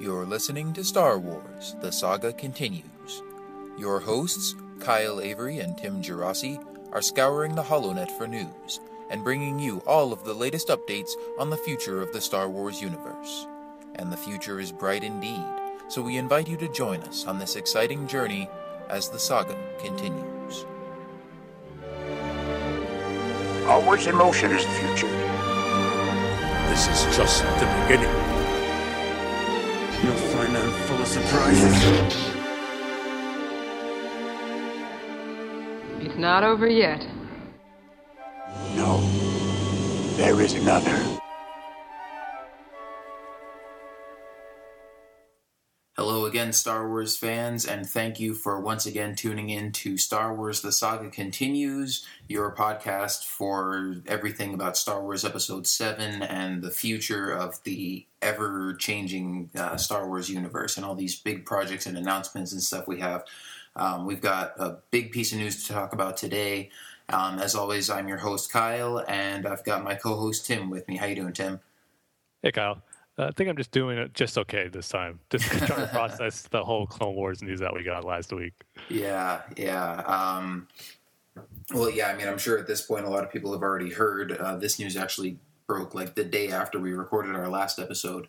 You're listening to Star Wars The Saga Continues. Your hosts, Kyle Avery and Tim Gerasi, are scouring the HoloNet for news and bringing you all of the latest updates on the future of the Star Wars universe. And the future is bright indeed, so we invite you to join us on this exciting journey as the saga continues. Always in motion is the future. This is just the beginning. You'll find I'm full of surprises. It's not over yet. No, there is another. Again, Star Wars fans, and thank you for once again tuning in to Star Wars The Saga Continues, your podcast for everything about Star Wars Episode 7 and the future of the ever changing uh, Star Wars universe and all these big projects and announcements and stuff we have. Um, we've got a big piece of news to talk about today. Um, as always, I'm your host, Kyle, and I've got my co host, Tim, with me. How you doing, Tim? Hey, Kyle. I think I'm just doing it just okay this time. Just trying to process the whole Clone Wars news that we got last week. Yeah, yeah. Um, well, yeah. I mean, I'm sure at this point a lot of people have already heard. Uh, this news actually broke like the day after we recorded our last episode.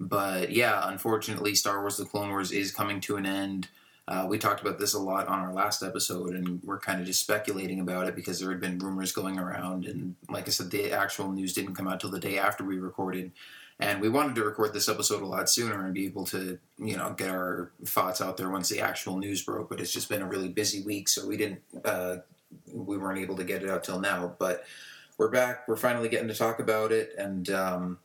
But yeah, unfortunately, Star Wars: The Clone Wars is coming to an end. Uh, we talked about this a lot on our last episode, and we're kind of just speculating about it because there had been rumors going around. And like I said, the actual news didn't come out till the day after we recorded. And we wanted to record this episode a lot sooner and be able to, you know, get our thoughts out there once the actual news broke. But it's just been a really busy week, so we didn't, uh, we weren't able to get it out till now. But we're back. We're finally getting to talk about it, and um,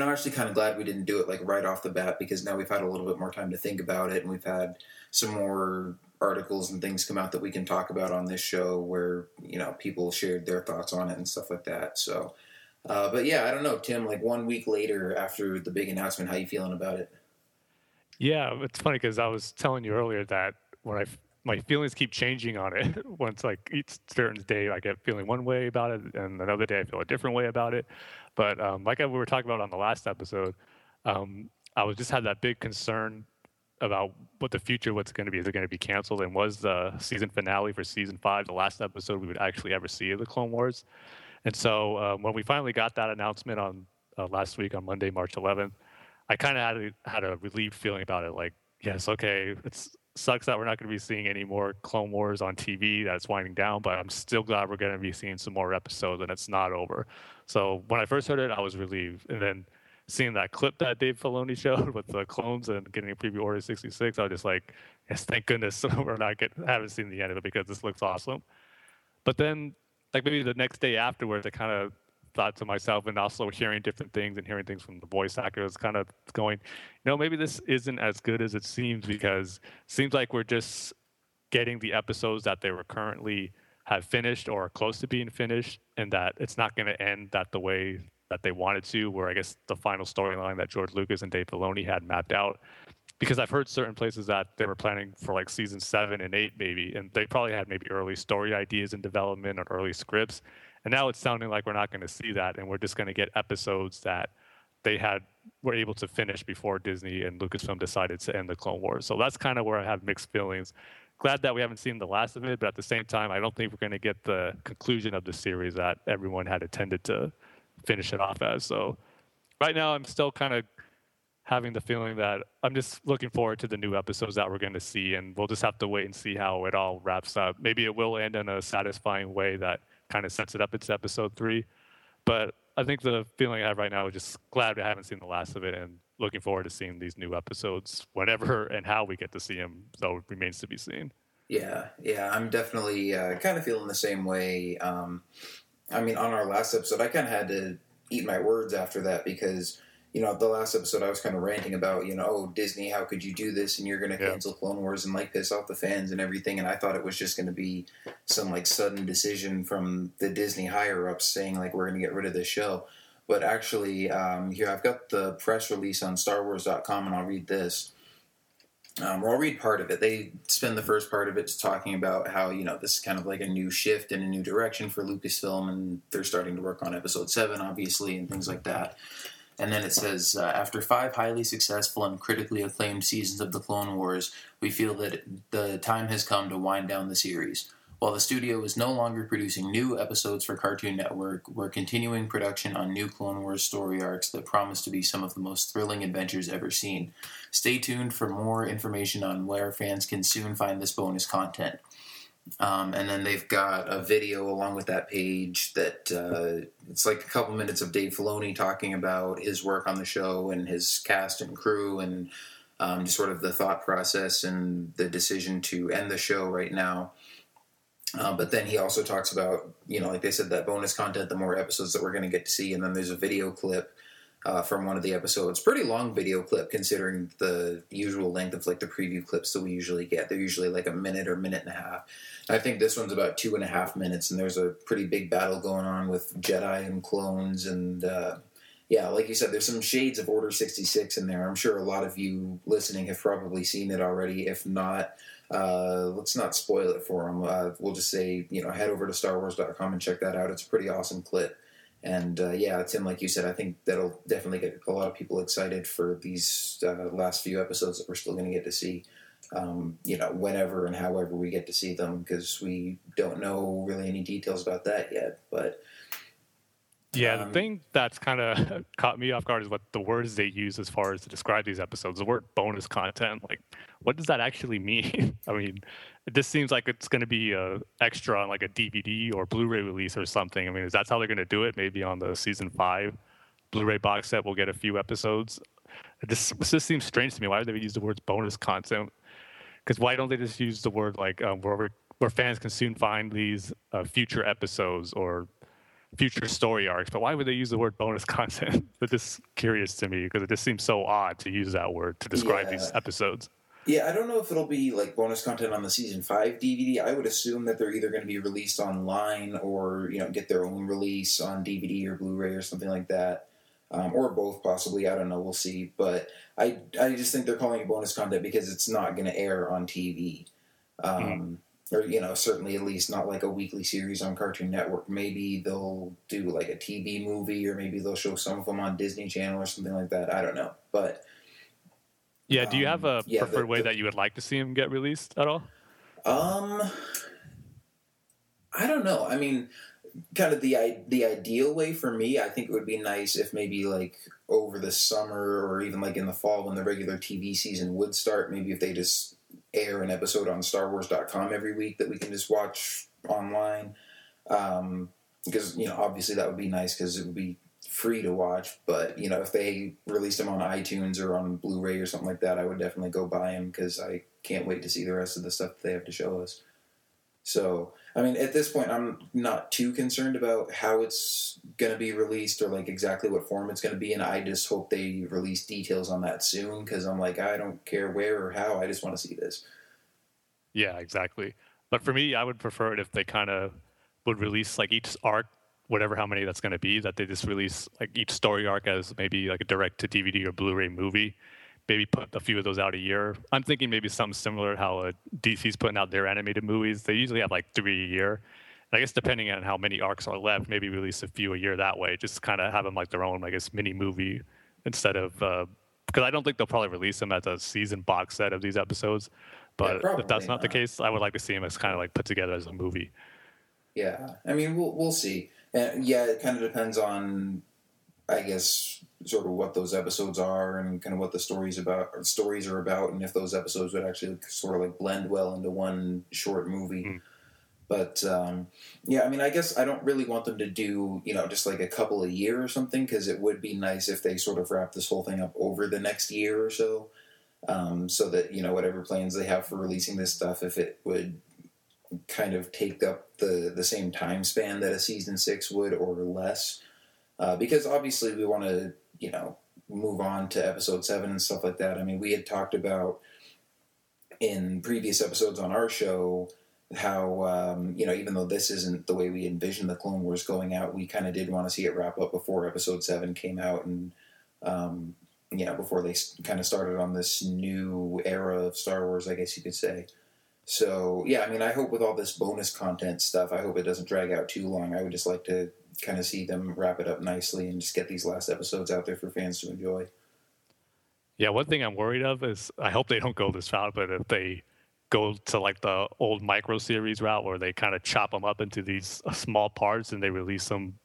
I'm actually kind of glad we didn't do it like right off the bat because now we've had a little bit more time to think about it, and we've had some more articles and things come out that we can talk about on this show where you know people shared their thoughts on it and stuff like that. So, uh, but yeah, I don't know, Tim. Like one week later after the big announcement, how you feeling about it? Yeah, it's funny because I was telling you earlier that when I my feelings keep changing on it. Once like each certain day, I get feeling one way about it, and another day I feel a different way about it. But um, like we were talking about on the last episode, um, I was just had that big concern about what the future what's going to be. Is it going to be canceled? And was the season finale for season five the last episode we would actually ever see of the Clone Wars? And so um, when we finally got that announcement on uh, last week on Monday, March 11th, I kind of had a, had a relieved feeling about it. Like, yes, okay, it's sucks that we're not going to be seeing any more Clone Wars on TV. That's winding down, but I'm still glad we're going to be seeing some more episodes and it's not over. So when I first heard it, I was relieved, and then seeing that clip that Dave Filoni showed with the clones and getting a preview Order 66, I was just like, yes, thank goodness we're not get haven't seen the end of it because this looks awesome. But then, like maybe the next day afterwards, I kind of thought to myself, and also hearing different things and hearing things from the voice actors, kind of going, you know, maybe this isn't as good as it seems because it seems like we're just getting the episodes that they were currently have finished or close to being finished, and that it's not going to end that the way that they wanted to. Where I guess the final storyline that George Lucas and Dave Filoni had mapped out. Because I've heard certain places that they were planning for like season seven and eight, maybe, and they probably had maybe early story ideas in development or early scripts. And now it's sounding like we're not going to see that, and we're just going to get episodes that they had were able to finish before Disney and Lucasfilm decided to end the Clone Wars. So that's kind of where I have mixed feelings. Glad that we haven't seen the last of it, but at the same time, I don't think we're going to get the conclusion of the series that everyone had intended to finish it off as. So right now, I'm still kind of having the feeling that I'm just looking forward to the new episodes that we're going to see, and we'll just have to wait and see how it all wraps up. Maybe it will end in a satisfying way that kind of sets it up. It's episode three, but I think the feeling I have right now is just glad we haven't seen the last of it and looking forward to seeing these new episodes whenever and how we get to see them. So it remains to be seen. Yeah, yeah, I'm definitely uh, kind of feeling the same way. Um, I mean, on our last episode, I kind of had to eat my words after that because you know, the last episode I was kind of ranting about, you know, oh Disney, how could you do this? And you're going to Yeah. cancel Clone Wars and like piss off the fans and everything. And I thought it was just going to be some like sudden decision from the Disney higher ups saying like we're going to get rid of this show. But actually, um, here I've got the press release on StarWars.com, and I'll read this. Um, or I'll read part of it. They spend the first part of it talking about how you know this is kind of like a new shift and a new direction for Lucasfilm, and they're starting to work on Episode Seven, obviously, and things like that. And then it says, uh, after five highly successful and critically acclaimed seasons of the Clone Wars, we feel that the time has come to wind down the series. While the studio is no longer producing new episodes for Cartoon Network, we're continuing production on new Clone Wars story arcs that promise to be some of the most thrilling adventures ever seen. Stay tuned for more information on where fans can soon find this bonus content. Um, and then they've got a video along with that page that uh, it's like a couple minutes of Dave Filoni talking about his work on the show and his cast and crew and um, just sort of the thought process and the decision to end the show right now. Uh, but then he also talks about, you know, like they said, that bonus content, the more episodes that we're going to get to see. And then there's a video clip uh, from one of the episodes. Pretty long video clip considering the usual length of like the preview clips that we usually get. They're usually like a minute or minute and a half. I think this one's about two and a half minutes, and there's a pretty big battle going on with Jedi and clones. And uh, yeah, like you said, there's some shades of Order 66 in there. I'm sure a lot of you listening have probably seen it already. If not, uh, let's not spoil it for them. Uh, we'll just say, you know, head over to StarWars.com and check that out. It's a pretty awesome clip. And uh, yeah, Tim, like you said, I think that'll definitely get a lot of people excited for these uh, last few episodes that we're still going to get to see. Um, you know, whenever and however we get to see them, because we don't know really any details about that yet. But Yeah, Um, the thing that's kind of caught me off guard is what the words they use as far as to describe these episodes. The word bonus content, like, what does that actually mean? I mean, this seems like it's going to be a extra on like a DVD or Blu-ray release or something. I mean, is that how they're going to do it? Maybe on the season five Blu-ray box set, we'll get a few episodes. This just, seems strange to me. Why would they use the words bonus content? Because why don't they just use the word like um, where where fans can soon find these uh, future episodes or future story arcs, but why would they use the word bonus content? That's just curious to me because it just seems so odd to use that word to describe these episodes. Yeah, I don't know if it'll be like bonus content on the season five DVD. I would assume that they're either going to be released online or you know get their own release on DVD or Blu-ray or something like that, um, or both possibly. I don't know. We'll see. But I I just think they're calling it bonus content because it's not going to air on TV, um, or you know certainly at least not like a weekly series on Cartoon Network. Maybe they'll do like a TV movie, or maybe they'll show some of them on Disney Channel or something like that. I don't know, but. Yeah, do you have Um, a yeah, the- preferred way the- that you would like to see them get released at all? Um, I don't know. I mean, kind of the the ideal way for me, I think it would be nice if maybe like over the summer or even like in the fall when the regular TV season would start, maybe if they just air an episode on StarWars.com every week that we can just watch online. Um, because you know, obviously that would be nice because it would be free to watch. But you know, if they released them on iTunes or on Blu-ray or something like that, I would definitely go buy them because I can't wait to see the rest of the stuff that they have to show us. So, I mean, at this point, I'm not too concerned about how it's going to be released or like exactly what form it's going to be, and I just hope they release details on that soon because I'm like, I don't care where or how, I just want to see this. Yeah, exactly. But for me, I would prefer it if they kind of would release like each arc, whatever how many that's going to be, that they just release like each story arc as maybe like a direct to DVD or Blu-ray movie. Maybe put a few of those out a year. I'm thinking maybe something similar to how uh, DC's putting out their animated movies. They usually have like three a year. And I guess depending on how many arcs are left, maybe release a few a year that way. Just kind of have them like their own, I guess, mini movie instead of uh, because I don't think they'll probably release them as a season box set of these episodes. But if that's not the case, I would like to see them as kind of like put together as a movie. Yeah, I mean, we'll we'll see. And yeah, it kind of depends on, I guess, sort of what those episodes are and kind of what the stories about or stories are about, and if those episodes would actually sort of like blend well into one short movie. Mm. But um, yeah, I mean, I guess I don't really want them to do you know just like a couple a year or something because it would be nice if they sort of wrap this whole thing up over the next year or so, um, so that you know whatever plans they have for releasing this stuff, if it would kind of take up the the same time span that a season six would or less uh, because obviously we want to you know move on to episode seven and stuff like that i mean we had talked about in previous episodes on our show how um, you know even though this isn't the way we envisioned the clone wars going out we kind of did want to see it wrap up before episode seven came out and um, you know before they kind of started on this new era of star wars i guess you could say so yeah, I mean, I hope with all this bonus content stuff, I hope it doesn't drag out too long. I would just like to kind of see them wrap it up nicely and just get these last episodes out there for fans to enjoy. Yeah, one thing I'm worried of is I hope they don't go this route, but if they go to like the old micro series route where they kind of chop them up into these uh, small parts and they release them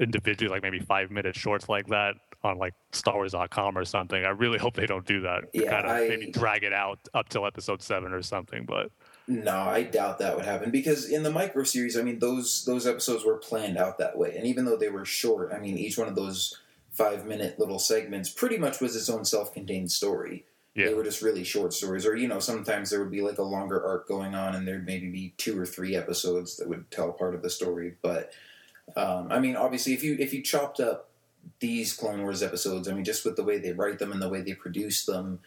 individually, like maybe five minute shorts like that on like Star Wars.com or something. I really hope they don't do that. Yeah, kind of I- maybe drag it out up till episode seven or something. But No, I doubt that would happen because in the micro series, I mean, those those episodes were planned out that way, and even though they were short, I mean, each one of those five minute little segments pretty much was its own self contained story. yeah, They were just really short stories, or you know, sometimes there would be like a longer arc going on, and there'd maybe be two or three episodes that would tell part of the story. But um, I mean, obviously, if you if you chopped up these Clone Wars episodes, I mean, just with the way they write them and the way they produce them,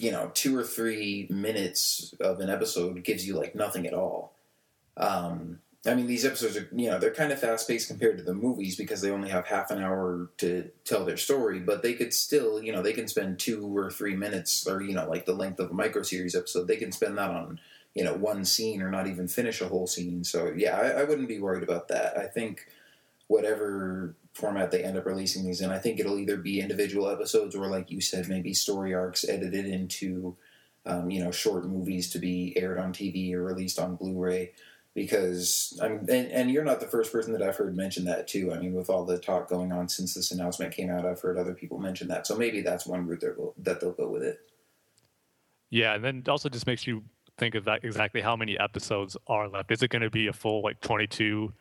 you know, two or three minutes of an episode gives you like nothing at all. Um, I mean, these episodes are, you know, they're kind of fast paced compared to the movies because they only have half an hour to tell their story, but they could still, you know, they can spend two or three minutes or, you know, like the length of a micro series episode, they can spend that on, you know, one scene or not even finish a whole scene. So, yeah, I, I wouldn't be worried about that. I think whatever format they end up releasing these in, I think it'll either be individual episodes or, like you said, maybe story arcs edited into, um, you know, short movies to be aired on TV or released on Blu-ray. Because I mean, and, and you're not the first person that I've heard mention that too. I mean, with all the talk going on since this announcement came out, I've heard other people mention that. So maybe that's one route that they'll go with it. yeah, and then also just makes you think of that exactly how many episodes are left. Is it going to be a full like 22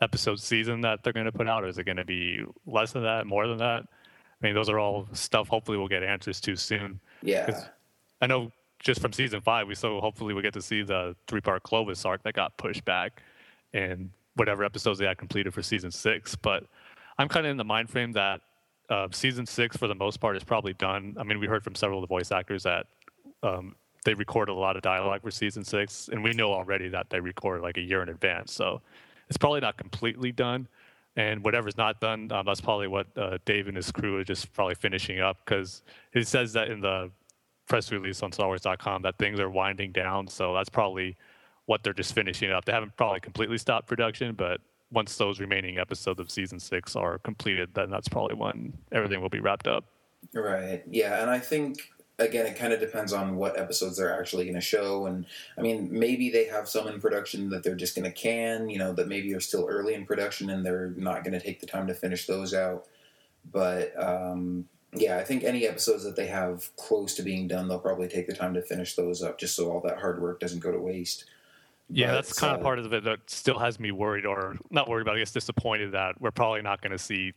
episode season that they're going to put out, or is it going to be less than that, more than that? I mean, those are all stuff. Hopefully, we'll get answers to soon. Yeah. I know just from season five, we so hopefully we get to see the three part Clovis arc that got pushed back, and whatever episodes they had completed for season six. But I'm kind of in the mind frame that uh, season six, for the most part, is probably done. I mean, we heard from several of the voice actors that um, they recorded a lot of dialogue for season six, and we know already that they recorded like a year in advance. So it's probably not completely done. And whatever's not done, um, that's probably what uh, Dave and his crew are just probably finishing up because it says that in the press release on StarWars.com that things are winding down. So that's probably what they're just finishing up. They haven't probably completely stopped production, but once those remaining episodes of season six are completed, then that's probably when everything will be wrapped up. Right. Yeah, and I think again it kind of depends on what episodes they're actually going to show and I mean maybe they have some in production that they're just going to can, you know, that maybe are still early in production and they're not going to take the time to finish those out. But um yeah, I think any episodes that they have close to being done, they'll probably take the time to finish those up just so all that hard work doesn't go to waste. Yeah, But, that's kind uh, of part of it that still has me worried, or not worried, but I guess disappointed that we're probably not going to see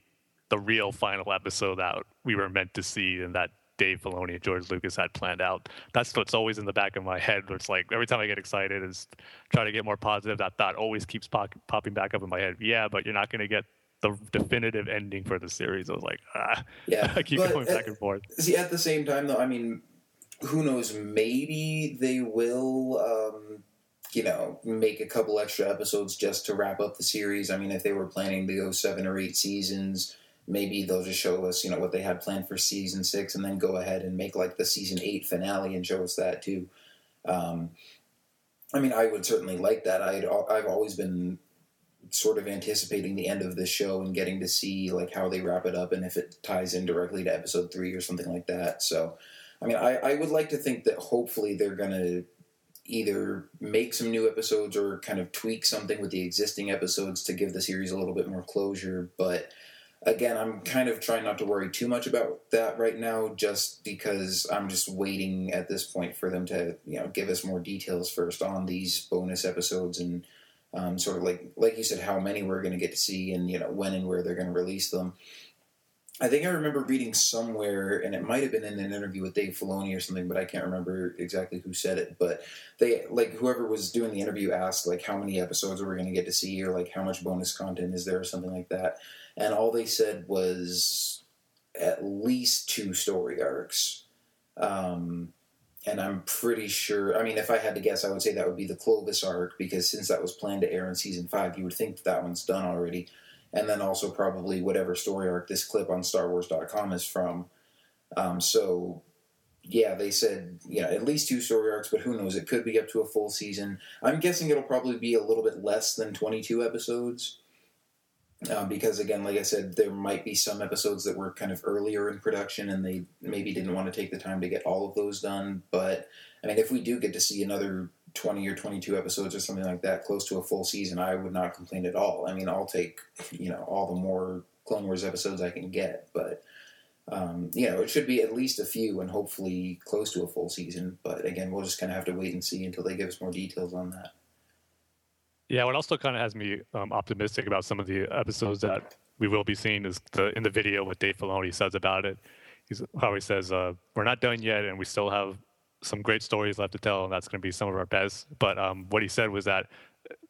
the real final episode that we were meant to see and that Dave Filoni and George Lucas had planned out. That's what's always in the back of my head. Where it's like every time I get excited, is try to get more positive. That thought always keeps pop- popping back up in my head. Yeah, but you're not going to get the definitive ending for the series. I was like, ah, Yeah, I keep but going at- back and forth. See, at the same time, though, I mean, who knows? Maybe they will, um, you know, make a couple extra episodes just to wrap up the series. I mean, if they were planning to go seven or eight seasons, maybe they'll just show us, you know, what they had planned for season six, and then go ahead and make like the season eight finale and show us that too. Um, I mean, I would certainly like that. I'd I've always been sort of anticipating the end of the show and getting to see like how they wrap it up and if it ties in directly to episode three or something like that. So, I mean, I, I would like to think that hopefully they're gonna either make some new episodes or kind of tweak something with the existing episodes to give the series a little bit more closure. But again, I'm kind of trying not to worry too much about that right now, just because I'm just waiting at this point for them to you know give us more details first on these bonus episodes and um, sort of like like you said, how many we're going to get to see, and you know when and where they're going to release them. I think I remember reading somewhere, and it might have been in an interview with Dave Filoni or something, but I can't remember exactly who said it. But they like whoever was doing the interview asked like how many episodes are we going to get to see, or like how much bonus content is there, or something like that. And all they said was at least two story arcs. Um, and I'm pretty sure. I mean, if I had to guess, I would say that would be the Clovis arc because since that was planned to air in season five, you would think that, that one's done already. And then also probably whatever story arc this clip on StarWars.com is from. Um, so, yeah, they said you know at least two story arcs, but who knows? It could be up to a full season. I'm guessing it'll probably be a little bit less than 22 episodes. Um, because again, like I said, there might be some episodes that were kind of earlier in production, and they maybe didn't want to take the time to get all of those done. But I mean, if we do get to see another twenty or twenty-two episodes or something like that, close to a full season, I would not complain at all. I mean, I'll take you know all the more Clone Wars episodes I can get, but um, you know, it should be at least a few and hopefully close to a full season. But again, we'll just kind of have to wait and see until they give us more details on that. Yeah, what also kind of has me um, optimistic about some of the episodes that we will be seeing is the in the video what Dave Filoni says about it. He's how he says uh, we're not done yet, and we still have some great stories left to tell, and that's going to be some of our best. But um, what he said was that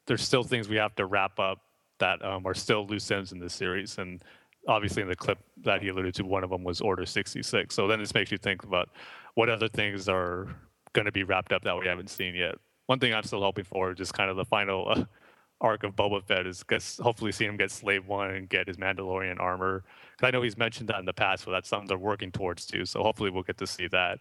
there's still things we have to wrap up that um, are still loose ends in this series, and obviously in the clip that he alluded to, one of them was Order 66. So then this makes you think about what other things are going to be wrapped up that we haven't seen yet one thing I'm still hoping for, just kind of the final uh, arc of Boba Fett, is hopefully seeing him get Slave One and get his Mandalorian armor. Because I know he's mentioned that in the past, so that's something they're working towards too. So hopefully we'll get to see that.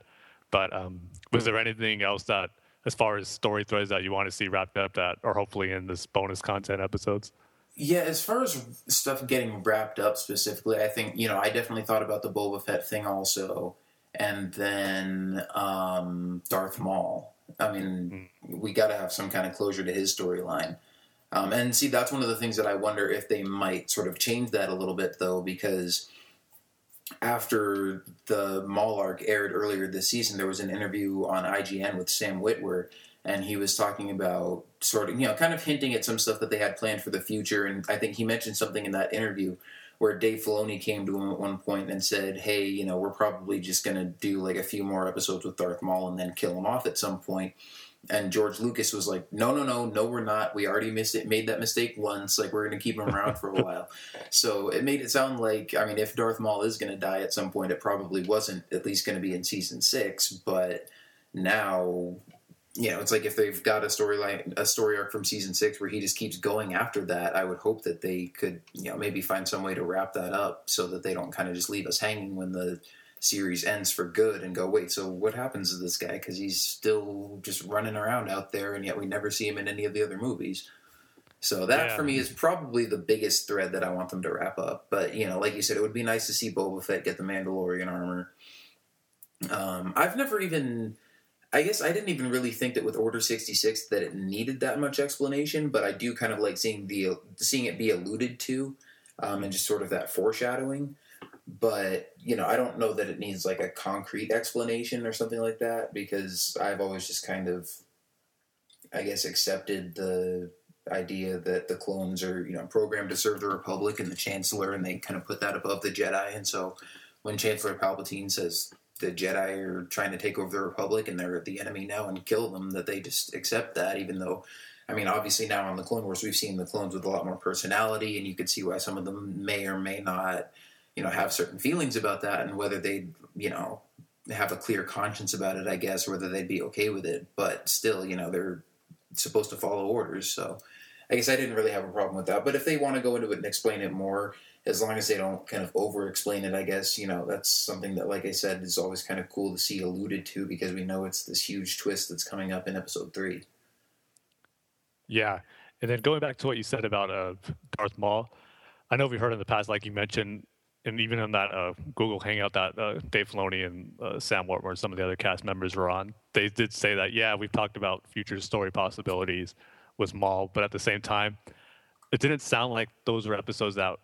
But um, was there anything else that, as far as story threads that you want to see wrapped up that, or hopefully in this bonus content episodes? Yeah, as far as stuff getting wrapped up specifically, I think you know I definitely thought about the Boba Fett thing also, and then um, Darth Maul. I mean, we got to have some kind of closure to his storyline. Um, and see, that's one of the things that I wonder if they might sort of change that a little bit, though, because after the Maul arc aired earlier this season, there was an interview on IGN with Sam Witwer, and he was talking about sort of, you know, kind of hinting at some stuff that they had planned for the future. And I think he mentioned something in that interview where Dave Filoni came to him at one point and said, "Hey, you know, we're probably just going to do like a few more episodes with Darth Maul and then kill him off at some point." And George Lucas was like, "No, no, no, no, we're not. We already missed it. Made that mistake once. Like we're going to keep him around for a while." So it made it sound like, I mean, if Darth Maul is going to die at some point, it probably wasn't at least going to be in season six. But now you know, it's like if they've got a storyline, a story arc from season six where he just keeps going after that, I would hope that they could, you know, maybe find some way to wrap that up so that they don't kind of just leave us hanging when the series ends for good and go, wait, so what happens to this guy? Because he's still just running around out there, and yet we never see him in any of the other movies. So that yeah. for me is probably the biggest thread that I want them to wrap up. But you know, like you said, it would be nice to see Boba Fett get the Mandalorian armor. Um, I've never even I guess I didn't even really think that with Order 66 that it needed that much explanation, but I do kind of like seeing the seeing it be alluded to um, and just sort of that foreshadowing. But you know, I don't know that it needs like a concrete explanation or something like that because I've always just kind of, I guess, accepted the idea that the clones are you know programmed to serve the Republic and the Chancellor, and they kind of put that above the Jedi. And so when Chancellor Palpatine says the Jedi are trying to take over the Republic and they're the enemy now and kill them, that they just accept that, even though, I mean, obviously now on the Clone Wars, we've seen the clones with a lot more personality, and you could see why some of them may or may not, you know, have certain feelings about that and whether they, you know, have a clear conscience about it, I guess, whether they'd be okay with it. But still, you know, they're supposed to follow orders. So I guess I didn't really have a problem with that. But if they want to go into it and explain it more, as long as they don't kind of over explain it, I guess, you know, that's something that, like I said, is always kind of cool to see alluded to because we know it's this huge twist that's coming up in episode three. Yeah. And then going back to what you said about uh, Darth Maul, I know we've heard in the past, like you mentioned, and even in that uh, Google Hangout that uh, Dave Filoni and uh, Sam Witwer and some of the other cast members were on, they did say that, yeah, we've talked about future story possibilities with Maul, but at the same time, it didn't sound like those were episodes that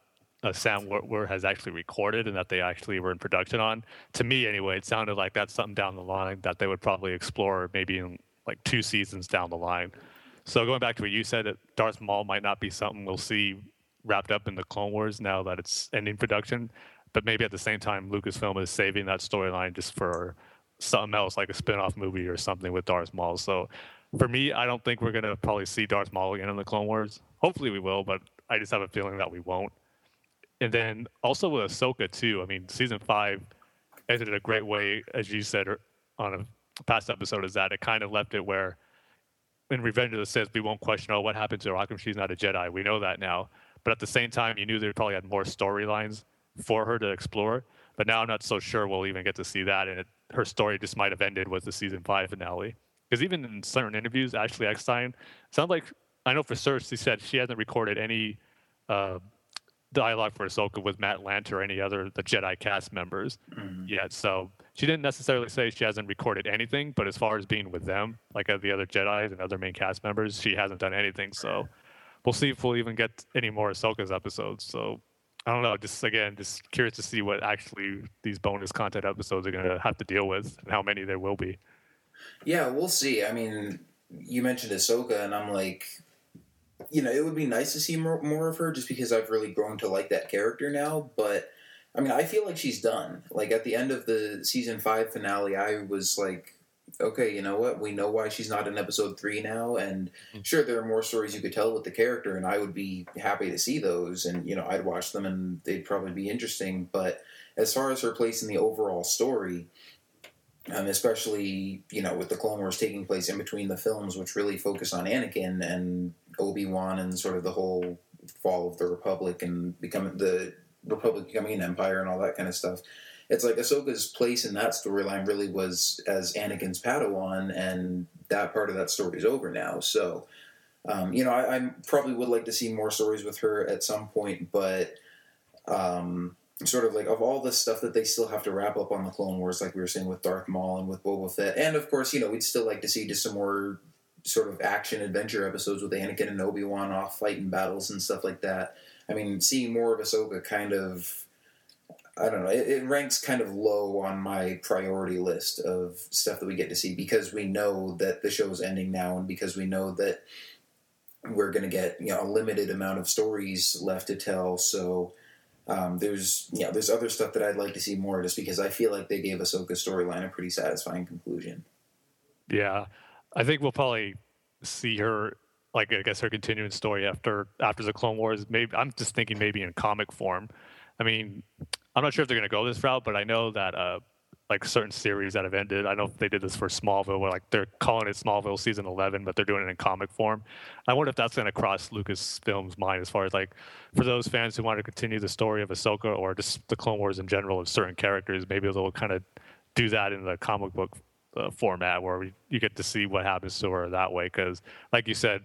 uh, Sam Witwer has actually recorded and that they actually were in production on. To me, anyway, it sounded like that's something down the line that they would probably explore maybe in like two seasons down the line. So going back to what you said, that Darth Maul might not be something we'll see wrapped up in the Clone Wars now that it's ending production, but maybe at the same time, Lucasfilm is saving that storyline just for something else, like a spin-off movie or something with Darth Maul. So for me, I don't think we're gonna probably see Darth Maul again in the Clone Wars. Hopefully, we will, but I just have a feeling that we won't and then also with Ahsoka too. I mean, season five ended a great way, as you said er, on a past episode, is that it kind of left it where in Revenge of the Sith, we won't question, oh, what happened to her? How come she's not a Jedi? We know that now. But at the same time, you knew they probably had more storylines for her to explore. But now I'm not so sure we'll even get to see that, and it, her story just might have ended with the season five finale. Because even in certain interviews, Ashley Eckstein sounds like I know for sure she said she hasn't recorded any uh, dialogue for Ahsoka with Matt Lanter or any other the Jedi cast members yet. So she didn't necessarily say she hasn't recorded anything, but as far as being with them, like uh, the other Jedi and other main cast members, she hasn't done anything. So we'll see if we'll even get any more Ahsoka's episodes. So I don't know. Just again, just curious to see what actually these bonus content episodes are going to have to deal with and how many there will be. Yeah, we'll see. I mean, you mentioned Ahsoka, and I'm like, you know, it would be nice to see more, more of her just because I've really grown to like that character now. But I mean, I feel like she's done. Like at the end of the season five finale, I was like, okay, you know what? We know why she's not in episode three now. And sure, there are more stories you could tell with the character, and I would be happy to see those. And, you know, I'd watch them and they'd probably be interesting. But as far as her place in the overall story, um, especially you know with the Clone Wars taking place in between the films, which really focus on Anakin and Obi Wan and sort of the whole fall of the Republic and becoming the Republic becoming an empire and all that kind of stuff. It's like Ahsoka's place in that storyline really was as Anakin's Padawan, and that part of that story is over now. So, um, you know, I, I probably would like to see more stories with her at some point, but um, sort of like of all the stuff that they still have to wrap up on the Clone Wars, like we were saying with Darth Maul and with Boba Fett, and of course, you know, we'd still like to see just some more sort of action adventure episodes with Anakin and Obi Wan off fighting battles and stuff like that. I mean, seeing more of Ahsoka kind of. I don't know. It, it ranks kind of low on my priority list of stuff that we get to see because we know that the show is ending now, and because we know that we're going to get you know a limited amount of stories left to tell. So um, there's you know there's other stuff that I'd like to see more, just because I feel like they gave Ahsoka's storyline a pretty satisfying conclusion. Yeah, I think we'll probably see her, like I guess her continuing story after after the Clone Wars. Maybe I'm just thinking maybe in comic form. I mean, I'm not sure if they're going to go this route, but I know that uh, like certain series that have ended. I know they did this for Smallville, where like they're calling it Smallville season 11, but they're doing it in comic form. I wonder if that's going to cross Lucasfilm's mind as far as like for those fans who want to continue the story of Ahsoka or just the Clone Wars in general of certain characters. Maybe they'll kind of do that in the comic book uh, format where we, you get to see what happens to her that way. Because, like you said,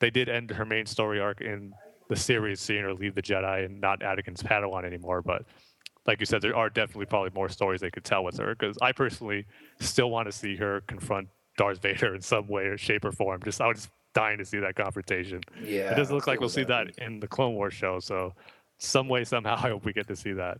they did end her main story arc in the series, seeing her leave the Jedi and not Anakin's Padawan anymore. But like you said, there are definitely probably more stories they could tell with her. Because I personally still want to see her confront Darth Vader in some way or shape or form. Just I was dying to see that confrontation. Yeah, it doesn't look like we'll see that in the Clone Wars show. So some way somehow I hope we get to see that.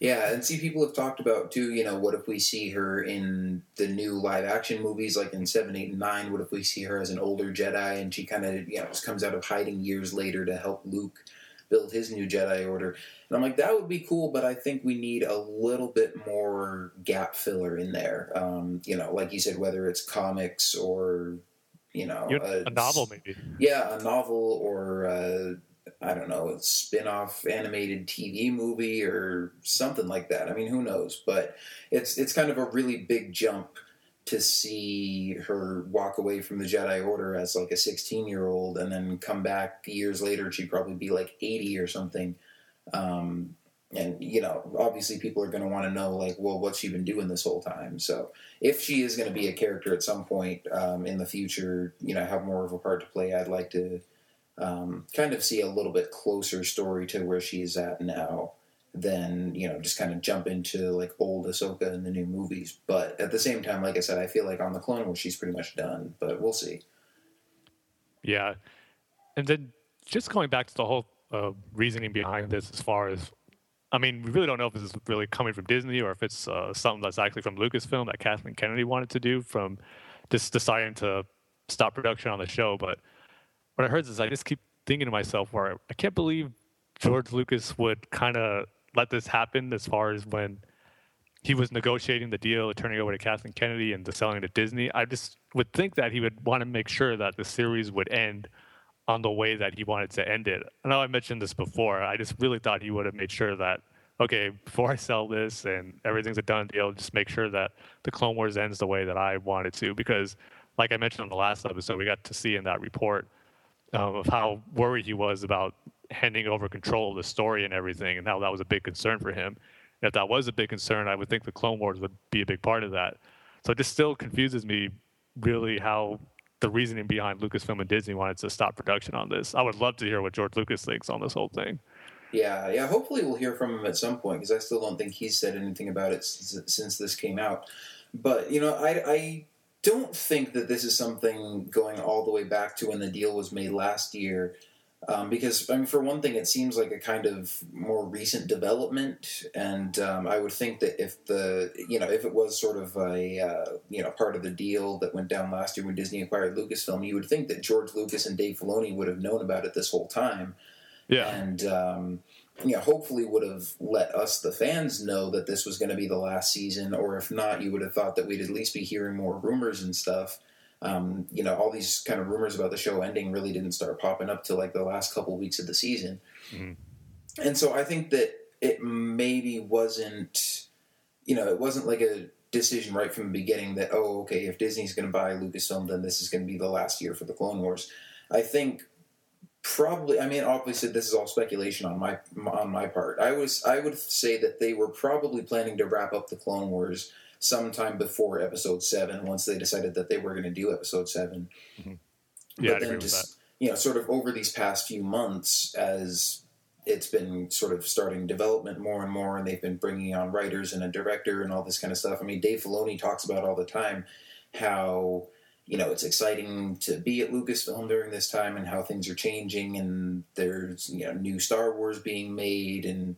Yeah, and see, people have talked about too. You know, what if we see her in the new live action movies, like in seven, eight, and nine? What if we see her as an older Jedi and she kind of you know just comes out of hiding years later to help Luke build his new Jedi Order? And I'm like, that would be cool, but I think we need a little bit more gap filler in there. Um, you know, like you said, whether it's comics or you know You- a novel maybe. yeah, a novel or uh, I don't know, a spin-off animated TV movie or something like that. I mean, who knows? But it's it's kind of a really big jump to see her walk away from the Jedi Order as like a 16-year-old and then come back years later she'd probably be like 80 or something. Um, and you know, obviously people are going to want to know like, well, what's she been doing this whole time? So, if she is going to be a character at some point um, in the future, you know, have more of a part to play, I'd like to um, kind of see a little bit closer story to where she's at now than you know just kind of jump into like old Ahsoka in the new movies. But at the same time, like I said, I feel like on the Clone Wars she's pretty much done. But we'll see. Yeah, and then just going back to the whole uh, reasoning behind this, as far as I mean, we really don't know if this is really coming from Disney or if it's uh, something that's actually from Lucasfilm that Kathleen Kennedy wanted to do from just deciding to stop production on the show. But what I heard is I just keep thinking to myself, where I can't believe George Lucas would kind of let this happen as far as when he was negotiating the deal, turning it over to Kathleen Kennedy and the selling to Disney. I just would think that he would want to make sure that the series would end on the way that he wanted to end it. I know I mentioned this before. I just really thought he would have made sure that, okay, before I sell this and everything's a done deal, just make sure that the Clone Wars ends the way that I wanted to. Because, like I mentioned on the last episode, we got to see in that report um, of how worried he was about handing over control of the story and everything, and how that was a big concern for him. And if that was a big concern, I would think the Clone Wars would be a big part of that. So it just still confuses me, really, how the reasoning behind Lucasfilm and Disney wanted to stop production on this. I would love to hear what George Lucas thinks on this whole thing. Yeah, yeah. Hopefully, we'll hear from him at some point because I still don't think he's said anything about it since, since this came out. But you know, I, I don't think that this is something going all the way back to when the deal was made last year. Um, because I mean, for one thing, it seems like a kind of more recent development, and um, I would think that if the you know if it was sort of a uh, you know part of the deal that went down last year when Disney acquired Lucasfilm, you would think that George Lucas and Dave Filoni would have known about it this whole time, Yeah. and um, you know hopefully would have let us the fans know that this was going to be the last season, or if not, you would have thought that we'd at least be hearing more rumors and stuff um, you know, all these kind of rumors about the show ending really didn't start popping up till like the last couple weeks of the season. Mhm. And so I think that it maybe wasn't, you know, it wasn't like a decision right from the beginning that, oh, okay, if Disney's going to buy Lucasfilm, then this is going to be the last year for the Clone Wars. I think probably, I mean, obviously this is all speculation on my, on my part. I was, I would say that they were probably planning to wrap up the Clone Wars sometime before episode seven once they decided that they were going to do episode 7 mm-hmm. Yeah, but I'd then agree with just you know sort of over these past few months as it's been sort of starting development more and more and they've been bringing on writers and a director and all this kind of stuff. I mean dave filoni talks about all the time how you know it's exciting to be at lucasfilm during this time and how things are changing and there's you know new star wars being made and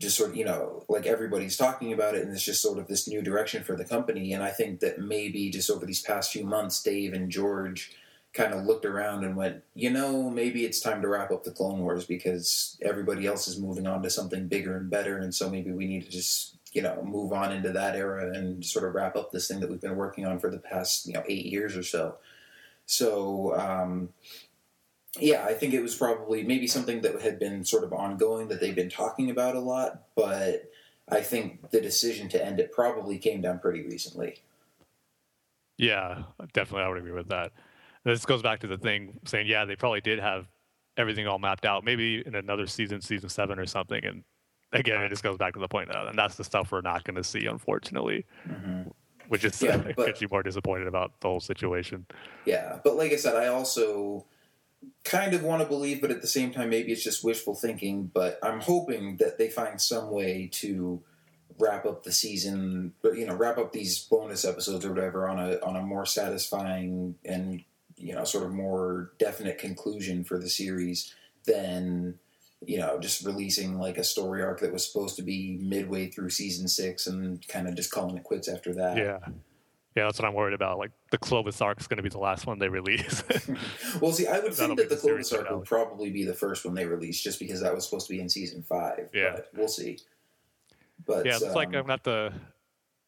just sort of you know like everybody's talking about it and it's just sort of this new direction for the company. And i think that maybe just over these past few months dave and george kind of looked around and went you know maybe it's time to wrap up the clone wars because everybody else is moving on to something bigger and better. And so maybe we need to just you know move on into that era and sort of wrap up this thing that we've been working on for the past you know eight years or so so um, yeah, I think it was probably maybe something that had been sort of ongoing that they've been talking about a lot, but I think the decision to end it probably came down pretty recently. Yeah, definitely, I would agree with that. This goes back to the thing saying, yeah, they probably did have everything all mapped out, maybe in another season, season seven or something. And again, it just goes back to the point that, and that's the stuff we're not going to see, unfortunately, mm-hmm. which is Yeah, it but- gets you more disappointed about the whole situation. Yeah, but like I said, I also kind of want to believe, but at the same time, maybe it's just wishful thinking. But I'm hoping that they find some way to wrap up the season, or you know, wrap up these bonus episodes or whatever on a on a more satisfying and you know, sort of more definite conclusion for the series than you know just releasing like a story arc that was supposed to be midway through season six and kind of just calling it quits after that. Yeah. Yeah, that's what I'm worried about. Like the Clovis arc is going to be the last one they release. Well, see, I would think that the Clovis arc would probably be the first one they release, just because that was supposed to be in season five. Yeah. but we'll see. But yeah, it's like um, I'm going to have to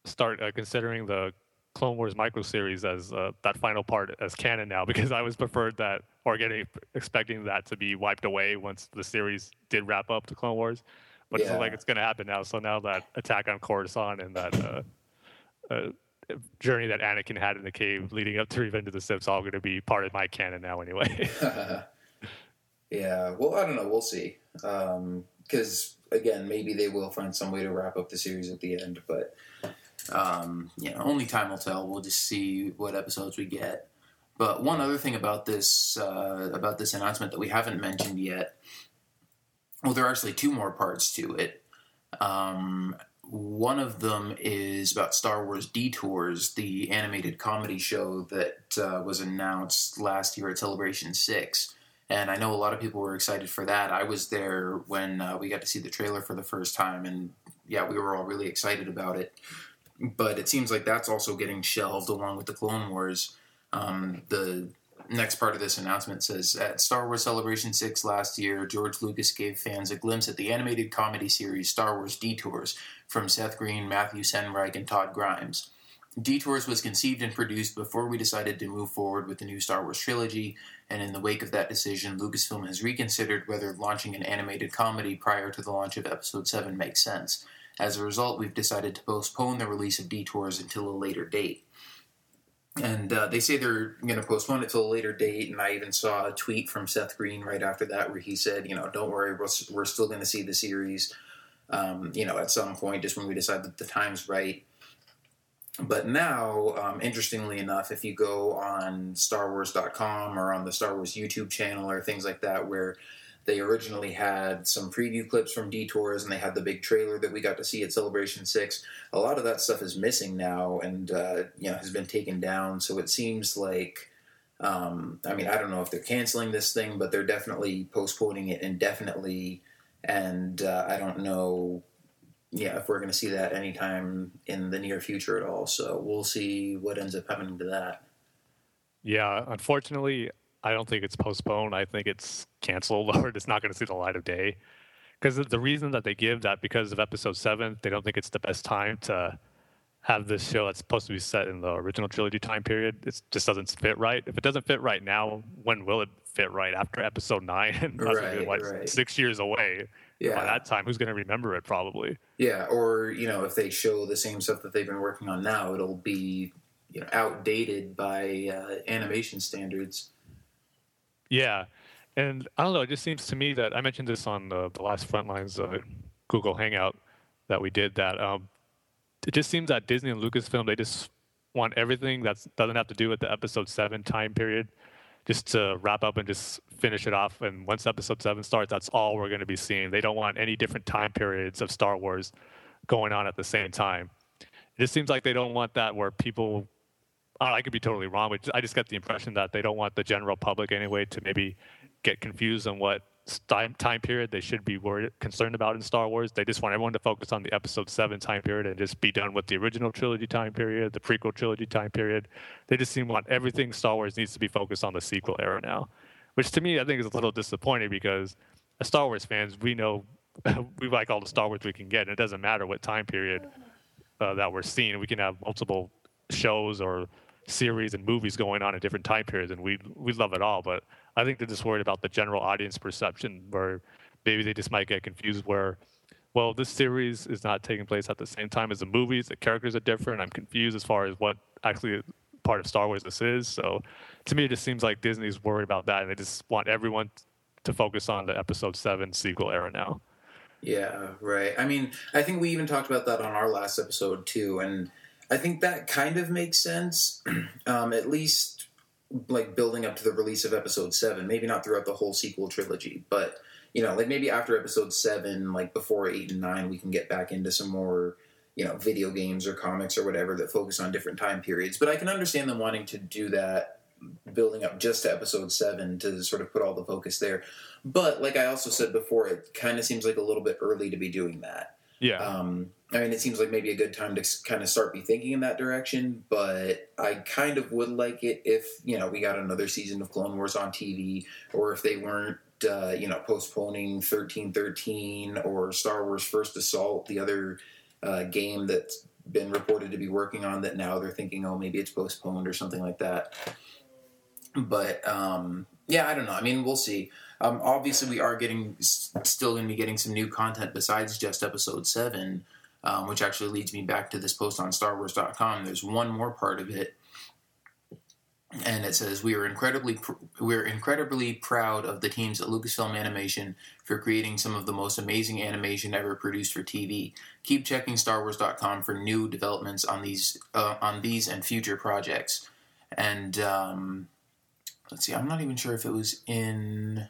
start uh, considering the Clone Wars micro series as uh, that final part as canon now because I was preferred that or getting expecting that to be wiped away once the series did wrap up the Clone Wars, but it's like it's going to happen now. So now that attack on Coruscant and that uh, uh, journey that Anakin had in the cave leading up to Revenge of the Sith is all going to be part of my canon now anyway. yeah. Well, I don't know. We'll see. Because again, maybe they will find some way to wrap up the series at the end, but um, you know, only time will tell. We'll just see what episodes we get. But one other thing about this uh, about this announcement that we haven't mentioned yet. Well, there are actually two more parts to it. Um, one of them is about Star Wars Detours, the animated comedy show that uh, was announced last year at Celebration 6. And I know a lot of people were excited for that. I was there when uh, we got to see the trailer for the first time, and yeah, we were all really excited about it. But it seems like that's also getting shelved along with the Clone Wars. Um, the next part of this announcement says At Star Wars Celebration 6 last year, George Lucas gave fans a glimpse at the animated comedy series Star Wars Detours from Seth Green, Matthew Senreich, and Todd Grimes. Detours was conceived and produced before we decided to move forward with the new Star Wars trilogy, and in the wake of that decision, Lucasfilm has reconsidered whether launching an animated comedy prior to the launch of Episode 7 makes sense. As a result, we've decided to postpone the release of Detours until a later date. And uh, they say they're going to postpone it till a later date. And I even saw a tweet from Seth Green right after that where he said, you know, don't worry, we're, we're still going to see the series, um, you know, at some point, just when we decide that the time's right. But now, um, interestingly enough, if you go on StarWars.com or on the Star Wars YouTube channel or things like that, where They originally had some preview clips from Detours, and they had the big trailer that we got to see at Celebration Six. A lot of that stuff is missing now, and uh, you know has been taken down. So it seems like, um, I mean, I don't know if they're canceling this thing, but they're definitely postponing it indefinitely. And uh, I don't know, yeah, if we're going to see that anytime in the near future at all. So we'll see what ends up happening to that. Yeah, unfortunately, I don't think it's postponed. I think it's canceled or it's not going to see the light of day. Because the reason that they give that because of episode seven, they don't think it's the best time to have this show that's supposed to be set in the original trilogy time period. It just doesn't fit right. If it doesn't fit right now, when will it fit right after episode nine? And that's gonna Right, what, right. six years away. Yeah. By that time, who's going to remember it? Probably. Yeah, or you know, if they show the same stuff that they've been working on now, it'll be you know outdated by uh, animation standards. Yeah, and I don't know. It just seems to me that I mentioned this on the, the last Frontlines uh, Google Hangout that we did. That um, it just seems that Disney and Lucasfilm they just want everything that doesn't have to do with the Episode Seven time period, just to wrap up and just finish it off. And once Episode Seven starts, that's all we're going to be seeing. They don't want any different time periods of Star Wars going on at the same time. It just seems like they don't want that where people I could be totally wrong, but I just get the impression that they don't want the general public anyway to maybe get confused on what time time period they should be worried concerned about in Star Wars. They just want everyone to focus on the Episode Seven time period and just be done with the original trilogy time period, the prequel trilogy time period. They just seem want everything Star Wars needs to be focused on the sequel era now, which to me I think is a little disappointing because as Star Wars fans we know we like all the Star Wars we can get, and it doesn't matter what time period uh, that we're seeing. We can have multiple shows or series and movies going on at different time periods, and we we love it all. But I think they're just worried about the general audience perception, where maybe they just might get confused. Where, well, this series is not taking place at the same time as the movies. The characters are different. I'm confused as far as what actually part of Star Wars this is. So, to me, it just seems like Disney's worried about that, and they just want everyone to focus on the Episode Seven sequel era now. Yeah, right. I mean, I think we even talked about that on our last episode too, and I think that kind of makes sense. um, at least like building up to the release of episode seven. Maybe not throughout the whole sequel trilogy, but you know, like maybe after episode seven, like before eight and nine, we can get back into some more you know video games or comics or whatever that focus on different time periods. But I can understand them wanting to do that building up just to episode seven to sort of put all the focus there. But like I also said before, it kind of seems like a little bit early to be doing that. Yeah. Um, I mean, it seems like maybe a good time to kind of start be thinking in that direction. But I kind of would like it if you know we got another season of Clone Wars on TV, or if they weren't. Uh, you know, postponing thirteen thirteen or Star Wars First Assault, the other uh, game that's been reported to be working on that now they're thinking, oh, maybe it's postponed or something like that. But um, yeah, I don't know. I mean, we'll see. Um, obviously, we are getting still going to be getting some new content besides just episode seven, um, which actually leads me back to this post on StarWars.com. There's one more part of it, and it says we are incredibly pr- we're incredibly proud of the teams at Lucasfilm Animation for creating some of the most amazing animation ever produced for TV. Keep checking StarWars.com for new developments on these uh, on these and future projects. And um, let's see, I'm not even sure if it was in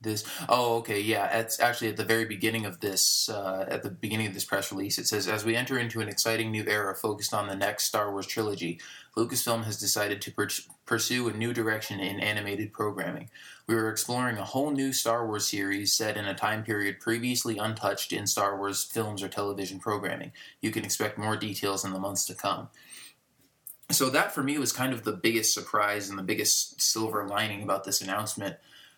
this. Oh, okay, yeah. It's actually at the very beginning of this, uh, at the beginning of this press release. It says, as we enter into an exciting new era focused on the next Star Wars trilogy, Lucasfilm has decided to pur- pursue a new direction in animated programming. We are exploring a whole new Star Wars series set in a time period previously untouched in Star Wars films or television programming. You can expect more details in the months to come so that for me was kind of the biggest surprise and the biggest silver lining about this announcement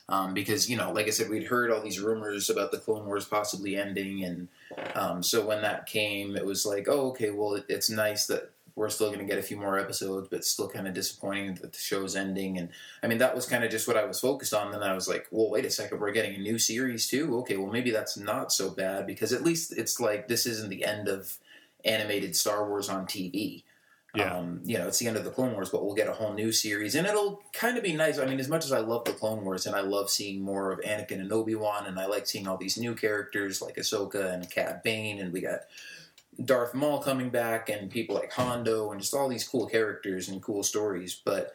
um, because you know like i said we'd heard all these rumors about the clone wars possibly ending and um, so when that came it was like oh okay well it, it's nice that we're still going to get a few more episodes but still kind of disappointing that the show's ending and i mean that was kind of just what i was focused on then i was like well wait a second we're getting a new series too? Okay well maybe that's not so bad because at least it's like this isn't the end of animated star wars on tv Yeah. um, you know, it's the end of the Clone Wars, but we'll get a whole new series, and it'll kind of be nice. I mean, as much as I love the Clone Wars, and I love seeing more of Anakin and Obi Wan, and I like seeing all these new characters like Ahsoka and Cad Bane, and we got Darth Maul coming back, and people like Hondo, and just all these cool characters and cool stories. But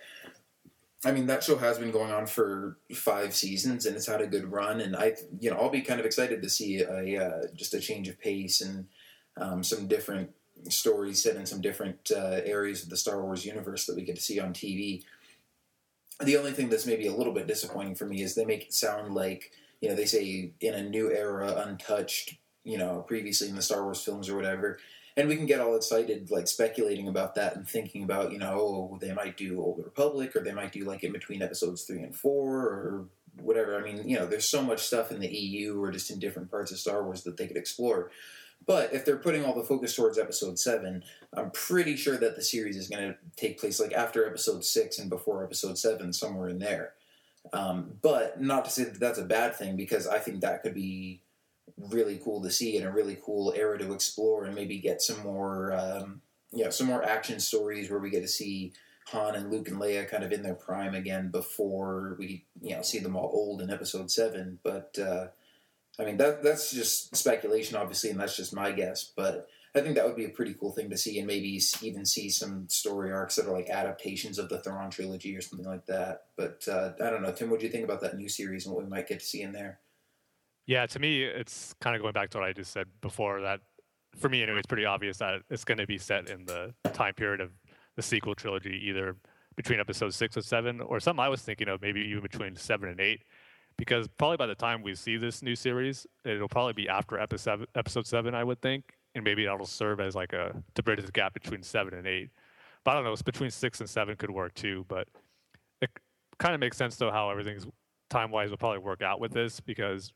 I mean, that show has been going on for five seasons, and it's had a good run. And I, you know, I'll be kind of excited to see a uh, just a change of pace and um, some different stories set in some different uh, areas of the Star Wars universe that we get to see on TV. The only thing that's maybe a little bit disappointing for me is they make it sound like you know they say in a new era, untouched, you know, previously in the Star Wars films or whatever. And we can get all excited like speculating about that and thinking about you know oh, they might do old republic or they might do like in between episodes three and four or whatever. I mean you know there's so much stuff in the eu or just in different parts of star wars that they could explore but if they're putting all the focus towards episode seven i'm pretty sure that the series is going to take place like after episode six and before episode seven somewhere in there um, but not to say that that's a bad thing because i think that could be really cool to see and a really cool era to explore and maybe get some more um, you know some more action stories where we get to see Han and Luke and Leia kind of in their prime again before we you know see them all old in Episode Seven. But uh, I mean that that's just speculation, obviously, and that's just my guess. But I think that would be a pretty cool thing to see, and maybe even see some story arcs that are like adaptations of the Thrawn trilogy or something like that. But uh, I don't know, Tim. What do you think about that new series and what we might get to see in there? Yeah, to me, it's kind of going back to what I just said before. That for me, anyway, it's pretty obvious that it's going to be set in the time period of the sequel trilogy, either between episode six or seven, or something I was thinking of maybe even between seven and eight. Because probably by the time we see this new series, it'll probably be after episode episode seven, I would think, and maybe that'll serve as like a to bridge the gap between seven and eight. But I don't know, it's between six and seven could work too. But it kind of makes sense though how everything's time wise will probably work out with this because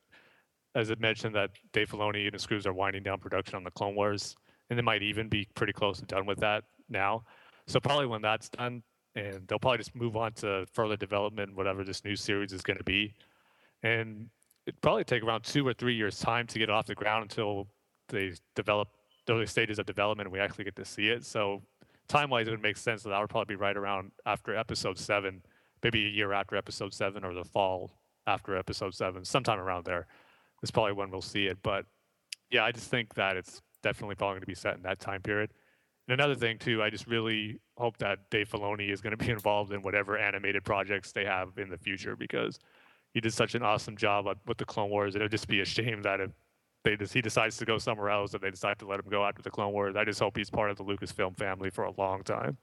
as it mentioned that Dave Filoni and his crews are winding down production on the Clone Wars, and they might even be pretty close to done with that now. So probably when that's done, and they'll probably just move on to further development, whatever this new series is going to be, and it probably take around two or three years time to get it off the ground until they develop those stages of development and we actually get to see it. So time wise, it would make sense that that would probably be right around after episode seven, maybe a year after episode seven or the fall after episode seven, sometime around there. is probably when we'll see it. But yeah, I just think that it's definitely probably going to be set in that time period. And another thing too, I just really hope that Dave Filoni is going to be involved in whatever animated projects they have in the future because he did such an awesome job with the Clone Wars. It would just be a shame that if they just, he decides to go somewhere else and they decide to let him go after the Clone Wars. I just hope he's part of the Lucasfilm family for a long time.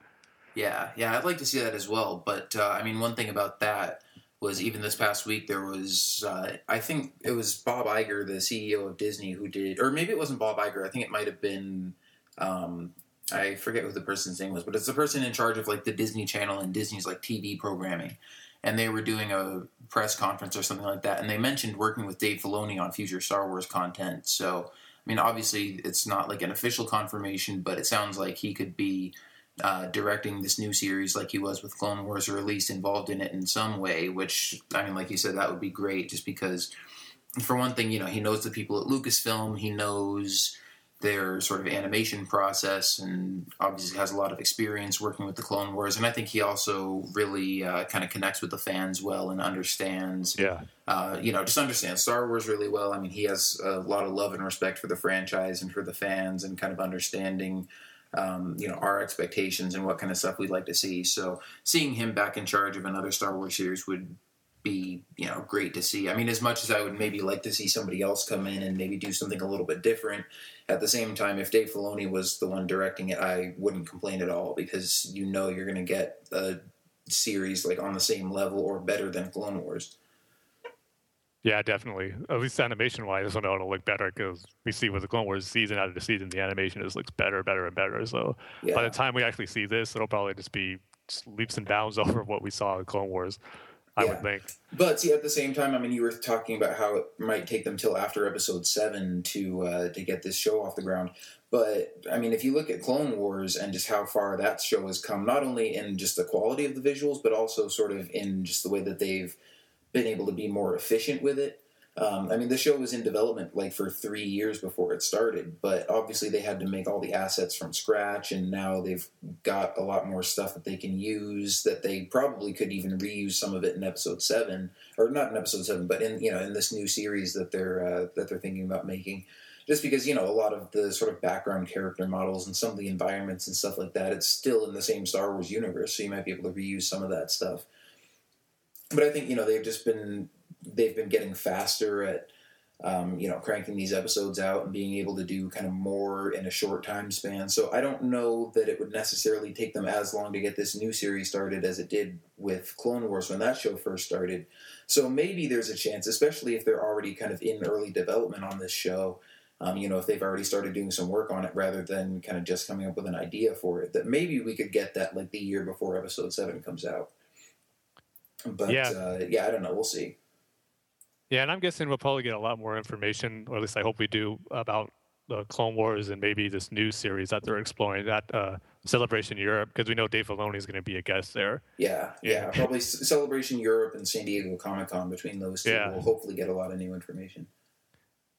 Yeah, yeah, I'd like to see that as well. But uh, I mean, one thing about that was even this past week there was uh, I think it was Bob Iger, the CEO of Disney, who did, or maybe it wasn't Bob Iger. I think it might have been. Um, I forget who the person's name was, but it's the person in charge of like the Disney Channel and Disney's like TV programming. And they were doing a press conference or something like that, and they mentioned working with Dave Filoni on future Star Wars content. So, I mean, obviously, it's not like an official confirmation, but it sounds like he could be uh, directing this new series like he was with Clone Wars, or at least involved in it in some way. Which I mean, like you said, that would be great. Just because, for one thing, you know, he knows the people at Lucasfilm. He knows their sort of animation process, and obviously has a lot of experience working with the Clone Wars. And I think he also really uh, kind of connects with the fans well and understands. Yeah. Uh, you know, just understands Star Wars really well. I mean, he has a lot of love and respect for the franchise and for the fans, and kind of understanding um, you know our expectations and what kind of stuff we'd like to see. So seeing him back in charge of another Star Wars series would be you know great to see. I mean, as much as I would maybe like to see somebody else come in and maybe do something a little bit different, at the same time, if Dave Filoni was the one directing it, I wouldn't complain at all because you know you're going to get a series like on the same level or better than Clone Wars. Yeah, definitely. At least animation wise, this one ought to know it'll look better because we see with the Clone Wars season after season, the animation just looks better, better, and better. So yeah. by the time we actually see this, it'll probably just be just leaps and bounds over what we saw in Clone Wars. I yeah. would think. But see, at the same time, I mean, you were talking about how it might take them till after Episode Seven to uh, to get this show off the ground. But I mean, if you look at Clone Wars and just how far that show has come, not only in just the quality of the visuals, but also sort of in just the way that they've been able to be more efficient with it. Um, I mean, the show was in development like for three years before it started, but obviously they had to make all the assets from scratch, and now they've got a lot more stuff that they can use. That they probably could even reuse some of it in episode seven, or not in episode seven, but in you know in this new series that they're uh, that they're thinking about making. Just because you know a lot of the sort of background character models and some of the environments and stuff like that, it's still in the same Star Wars universe, so you might be able to reuse some of that stuff. but I think you know they've just been they've been getting faster at um, you know cranking these episodes out and being able to do kind of more in a short time span. So I don't know that it would necessarily take them as long to get this new series started as it did with Clone Wars when that show first started. So maybe there's a chance, especially if they're already kind of in early development on this show. Um, you know, if they've already started doing some work on it rather than kind of just coming up with an idea for it, that maybe we could get that like the year before episode seven comes out. But Yeah. uh, yeah, I don't know. We'll see. Yeah, and I'm guessing we'll probably get a lot more information, or at least I hope we do, about the Clone Wars and maybe this new series that they're exploring at uh, Celebration Europe, because we know Dave Filoni is going to be a guest there. Yeah, yeah, Yeah. probably Celebration Europe and San Diego Comic Con. Between those two, Yeah. we'll hopefully get a lot of new information.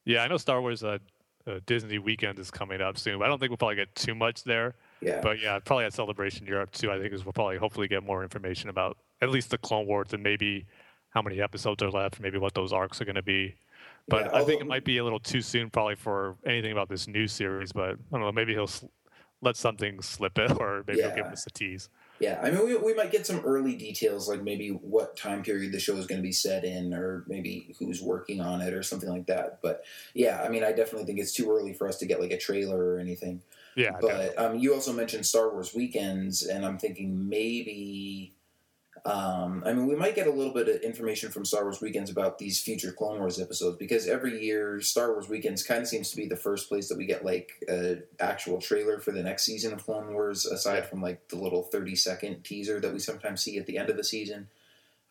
Yeah, I know Star Wars uh, uh, Disney weekend is coming up soon, but I don't think we'll probably get too much there. Yeah, But yeah, probably at Celebration Europe too. I think is we'll probably hopefully get more information about at least the Clone Wars and maybe how many episodes are left, maybe what those arcs are going to be. But Yeah, I think it might be a little too soon probably for anything about this new series. But I don't know, maybe he'll s- let something slip it, or maybe he'll give us a tease. yeah. I mean, we, we might get some early details, like maybe what time period the show is going to be set in, or maybe who's working on it, or something like that. But yeah, I mean, I definitely think it's too early for us to get like a trailer or anything. Yeah, but um, you also mentioned Star Wars weekends, and I'm thinking maybe. Um, I mean, we might get a little bit of information from Star Wars weekends about these future Clone Wars episodes because every year Star Wars weekends kind of seems to be the first place that we get like an actual trailer for the next season of Clone Wars, aside from like the little 30 second teaser that we sometimes see at the end of the season.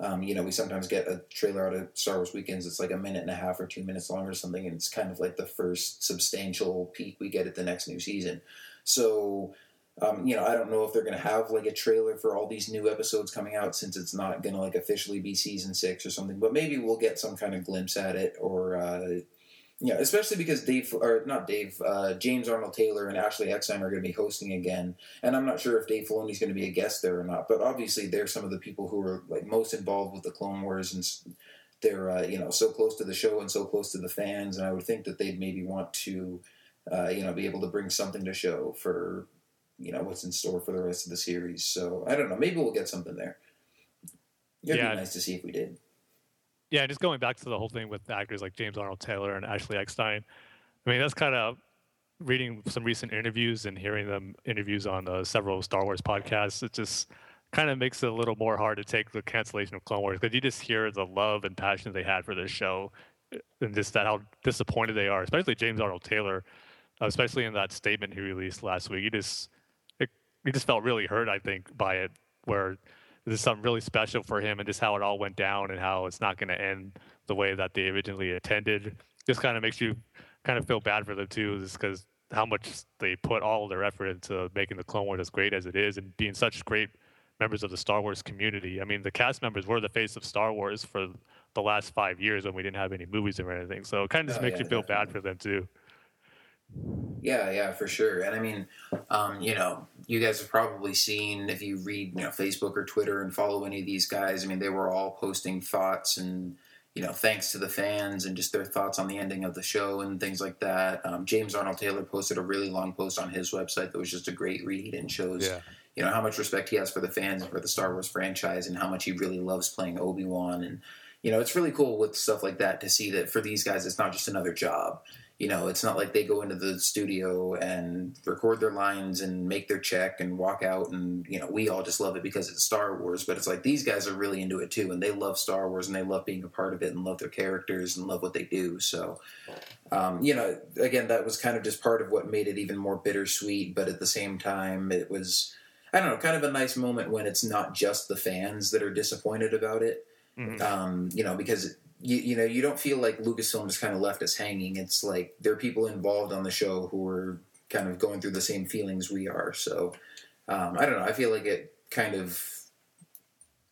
Um, you know, we sometimes get a trailer out of Star Wars weekends. It's like a minute and a half or two minutes long or something, and it's kind of like the first substantial peek we get at the next new season. So, um, you know, I don't know if they're going to have like a trailer for all these new episodes coming out since it's not going to like officially be season six or something. But maybe we'll get some kind of glimpse at it, or uh, you know, especially because Dave or not Dave, uh, James Arnold Taylor and Ashley Eckstein are going to be hosting again, and I'm not sure if Dave Filoni's going to be a guest there or not. But obviously, they're some of the people who are like most involved with the Clone Wars and. They're uh, you know so close to the show and so close to the fans, and I would think that they'd maybe want to, uh, you know, be able to bring something to show for you know what's in store for the rest of the series. So I don't know. Maybe we'll get something there. It'd Yeah. be nice to see if we did. Yeah, just going back to the whole thing with actors like James Arnold Taylor and Ashley Eckstein. I mean, that's kind of reading some recent interviews and hearing them interviews on uh, several Star Wars podcasts. It just kind of makes it a little more hard to take the cancellation of Clone Wars because you just hear the love and passion they had for this show, uh, and just that how disappointed they are, especially James Arnold Taylor, especially in that statement he released last week. He just he just felt really hurt, I think, by it, where this is something really special for him and just how it all went down and how it's not going to end the way that they originally intended. Just kind of makes you kind of feel bad for them too, just because how much they put all their effort into making the Clone Wars as great as it is and being such great members of the Star Wars community. I mean, the cast members were the face of Star Wars for the last five years when we didn't have any movies or anything. So it kind of just Oh, makes yeah, you feel bad for them too. Yeah, yeah, for sure. And I mean, um, you know, you guys have probably seen if you read, you know, Facebook or Twitter and follow any of these guys. I mean, they were all posting thoughts and you know, thanks to the fans and just their thoughts on the ending of the show and things like that. Um, James Arnold Taylor posted a really long post on his website that was just a great read and shows Yeah. you know how much respect he has for the fans and for the Star Wars franchise and how much he really loves playing Obi Wan and you know it's really cool with stuff like that to see that for these guys it's not just another job. You know, it's not like they go into the studio and record their lines and make their check and walk out and you know we all just love it because it's Star Wars. But it's like these guys are really into it too and they love Star Wars and they love being a part of it and love their characters and love what they do. So um, you know, again, that was kind of just part of what made it even more bittersweet. But at the same time, it was, I don't know, kind of a nice moment when it's not just the fans that are disappointed about it. Mhm. Um, you know, because you, you know you don't feel like Lucasfilm just kind of left us hanging. It's like there are people involved on the show who are kind of going through the same feelings we are. So um, I don't know. I feel like it kind of,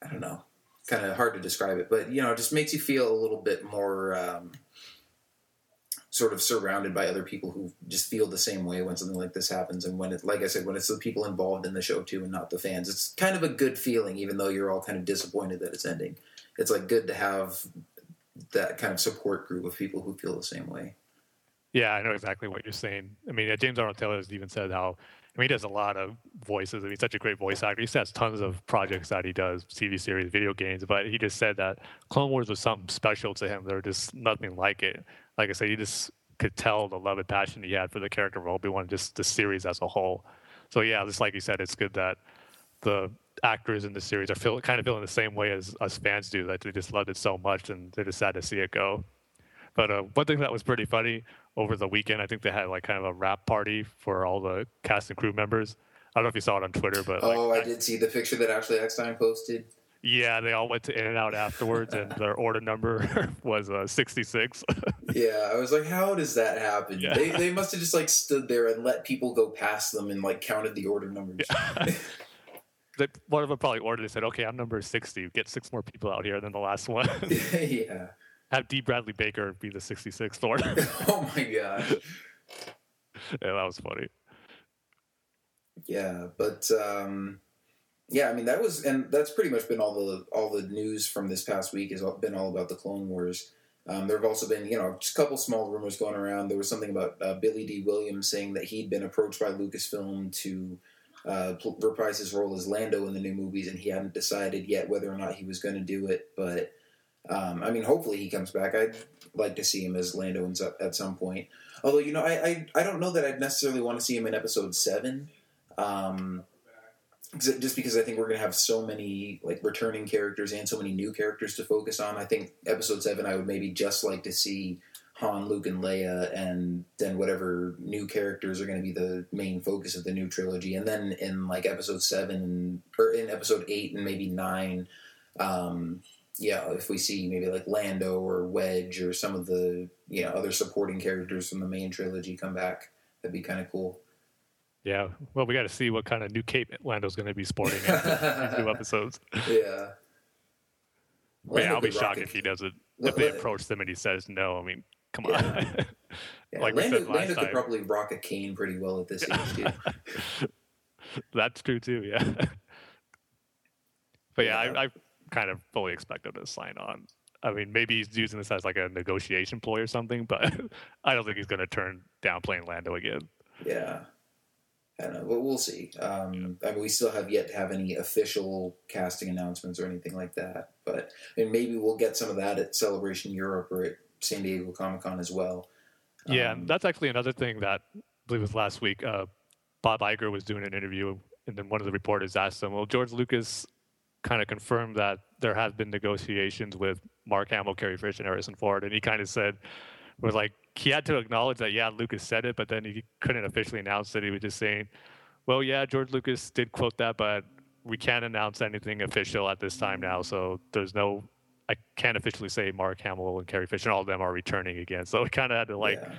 I don't know, kind of hard to describe it, but you know, it just makes you feel a little bit more. Um, sort of surrounded by other people who just feel the same way when something like this happens and when it like i said when it's the people involved in the show too and not the fans it's kind of a good feeling even though you're all kind of disappointed that it's ending it's like good to have that kind of support group of people who feel the same way Yeah, I know exactly what you're saying. I mean, James Arnold Taylor has even said how I mean, he does a lot of voices. I mean, he's such a great voice actor. He has tons of projects that he does, TV series, video games. But he just said that Clone Wars was something special to him. There was just nothing like it. Like I said, he just could tell the love and passion he had for the character of Obi Wan, just the series as a whole. So yeah, just like you said, it's good that the actors in the series are feel, kind of feeling the same way as us fans do. That they just loved it so much, and they're just sad to see it go. But uh, one thing that was pretty funny over the weekend, I think they had like kind of a wrap party for all the cast and crew members. I don't know if you saw it on Twitter, but like, oh, I did see the picture that Ashley Eckstein posted. Yeah, they all went to In-N-Out afterwards, and their order number was uh, 66. yeah, I was like, how does that happen? Yeah. They, they must have just like stood there and let people go past them and like counted the order numbers. That one of them probably ordered. They said, "Okay, I'm number 60. Get six more people out here than the last one." yeah. Have D. Bradley Baker be the 66th order. Oh my gosh. yeah, that was funny. Yeah, but um, yeah, I mean that was, and that's pretty much been all the all the news from this past week has been all about the Clone Wars. Um, there have also been, you know, just a couple small rumors going around. There was something about uh, Billy Dee Williams saying that he'd been approached by Lucasfilm to uh, reprise his role as Lando in the new movies, and he hadn't decided yet whether or not he was going to do it. But um, I mean, hopefully he comes back. I'd like to see him as Lando at some point. Although, you know, I, I I don't know that I'd necessarily want to see him in Episode Seven. Um, just because I think we're going to have so many like returning characters and so many new characters to focus on. I think Episode Seven, I would maybe just like to see Han, Luke, and Leia, and then whatever new characters are going to be the main focus of the new trilogy. And then in like Episode Seven or in Episode Eight and maybe Nine, um, yeah, if we see maybe like Lando or Wedge or some of the you know other supporting characters from the main trilogy come back, that'd be kind of cool. Yeah. Well, we got to see what kind of new cape Lando's going to be sporting in these new episodes. Yeah. But yeah, I'll be shocked if he doesn't. If they approach them and he says no, I mean, come Yeah. on. Yeah, like we Lando, said last Lando could probably rock a cane pretty well at this age too. That's true too. Yeah. but yeah, Yeah. I, I kind of fully expect him to sign on. I mean, maybe he's using this as like a negotiation ploy or something, but I don't think he's going to turn down playing Lando again. yeah. I don't know, but we'll see. Um, I mean, we still have yet to have any official casting announcements or anything like that. But and maybe we'll get some of that at Celebration Europe or at San Diego Comic Con as well. Yeah, Um, and that's actually another thing that I believe was last week. Uh, Bob Iger was doing an interview, and then one of the reporters asked him, "Well, George Lucas kind of confirmed that there have been negotiations with Mark Hamill, Carrie Fisher, and Harrison Ford," and he kind of said, "Was like he had to acknowledge that yeah, Lucas said it, but then he couldn't officially announce it. He was just saying, well, yeah, George Lucas did quote that, but we can't announce anything official at this time now, so there's no." I can't officially say Mark Hamill and Carrie Fisher and all of them are returning again. So we kind of had to like yeah.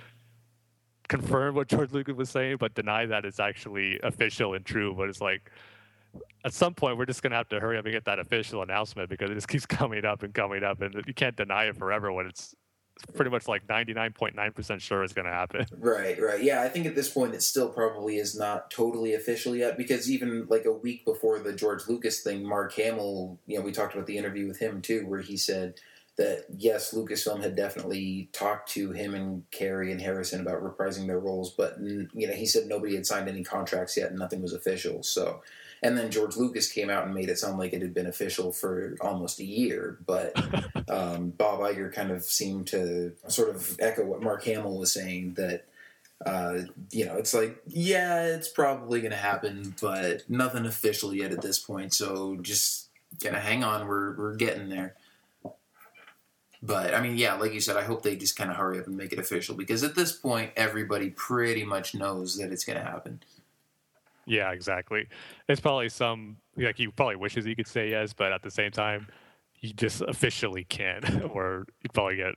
confirm what George Lucas was saying, but deny that it's actually official and true. But it's like at some point we're just gonna have to hurry up and get that official announcement because it just keeps coming up and coming up, and you can't deny it forever when it's pretty much like 99.9% sure it's gonna happen. Right, right. Yeah, I think at this point it still probably is not totally official yet because even like a week before the George Lucas thing, Mark Hamill, you know, we talked about the interview with him too, where he said that yes, Lucasfilm had definitely talked to him and Carrie and Harrison about reprising their roles, but you know, he said nobody had signed any contracts yet and nothing was official. So, and then George Lucas came out and made it sound like it had been official for almost a year, but um, Bob Iger kind of seemed to sort of echo what Mark Hamill was saying that uh, you know it's like yeah it's probably going to happen but nothing official yet at this point so just gonna hang on we're we're getting there. But I mean yeah like you said I hope they just kind of hurry up and make it official because at this point everybody pretty much knows that it's going to happen Yeah, exactly. It's probably some like he probably wishes he could say yes, but at the same time, he just officially can't. or he'd probably get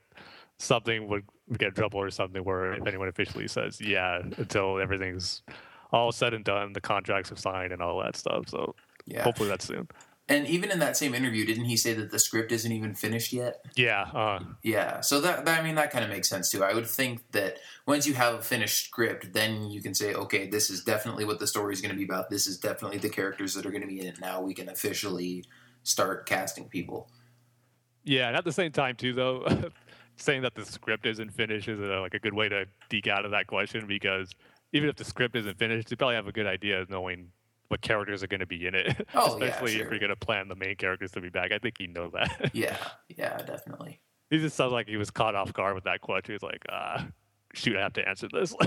something would get in trouble or something where if anyone officially says yeah until everything's all said and done, the contracts are signed and all that stuff. So yeah hopefully that's soon. And even in that same interview didn't he say that the script isn't even finished yet Yeah, uh, Yeah, so that, that I mean that kind of makes sense too. I would think that once you have a finished script, then you can say, okay, this is definitely what the story is going to be about. This is definitely the characters that are going to be in it. Now we can officially start casting people. yeah, and at the same time too, though, saying that the script isn't finished is a, like a good way to deke out of that question because even if the script isn't finished, you probably have a good idea of knowing what characters are going to be in it. Oh, yeah, Especially sure. if you're going to plan the main characters to be back. I think he knows that. Yeah, yeah, definitely. he just sounds like he was caught off guard with that question. He's like, ah, shoot, I have to answer this.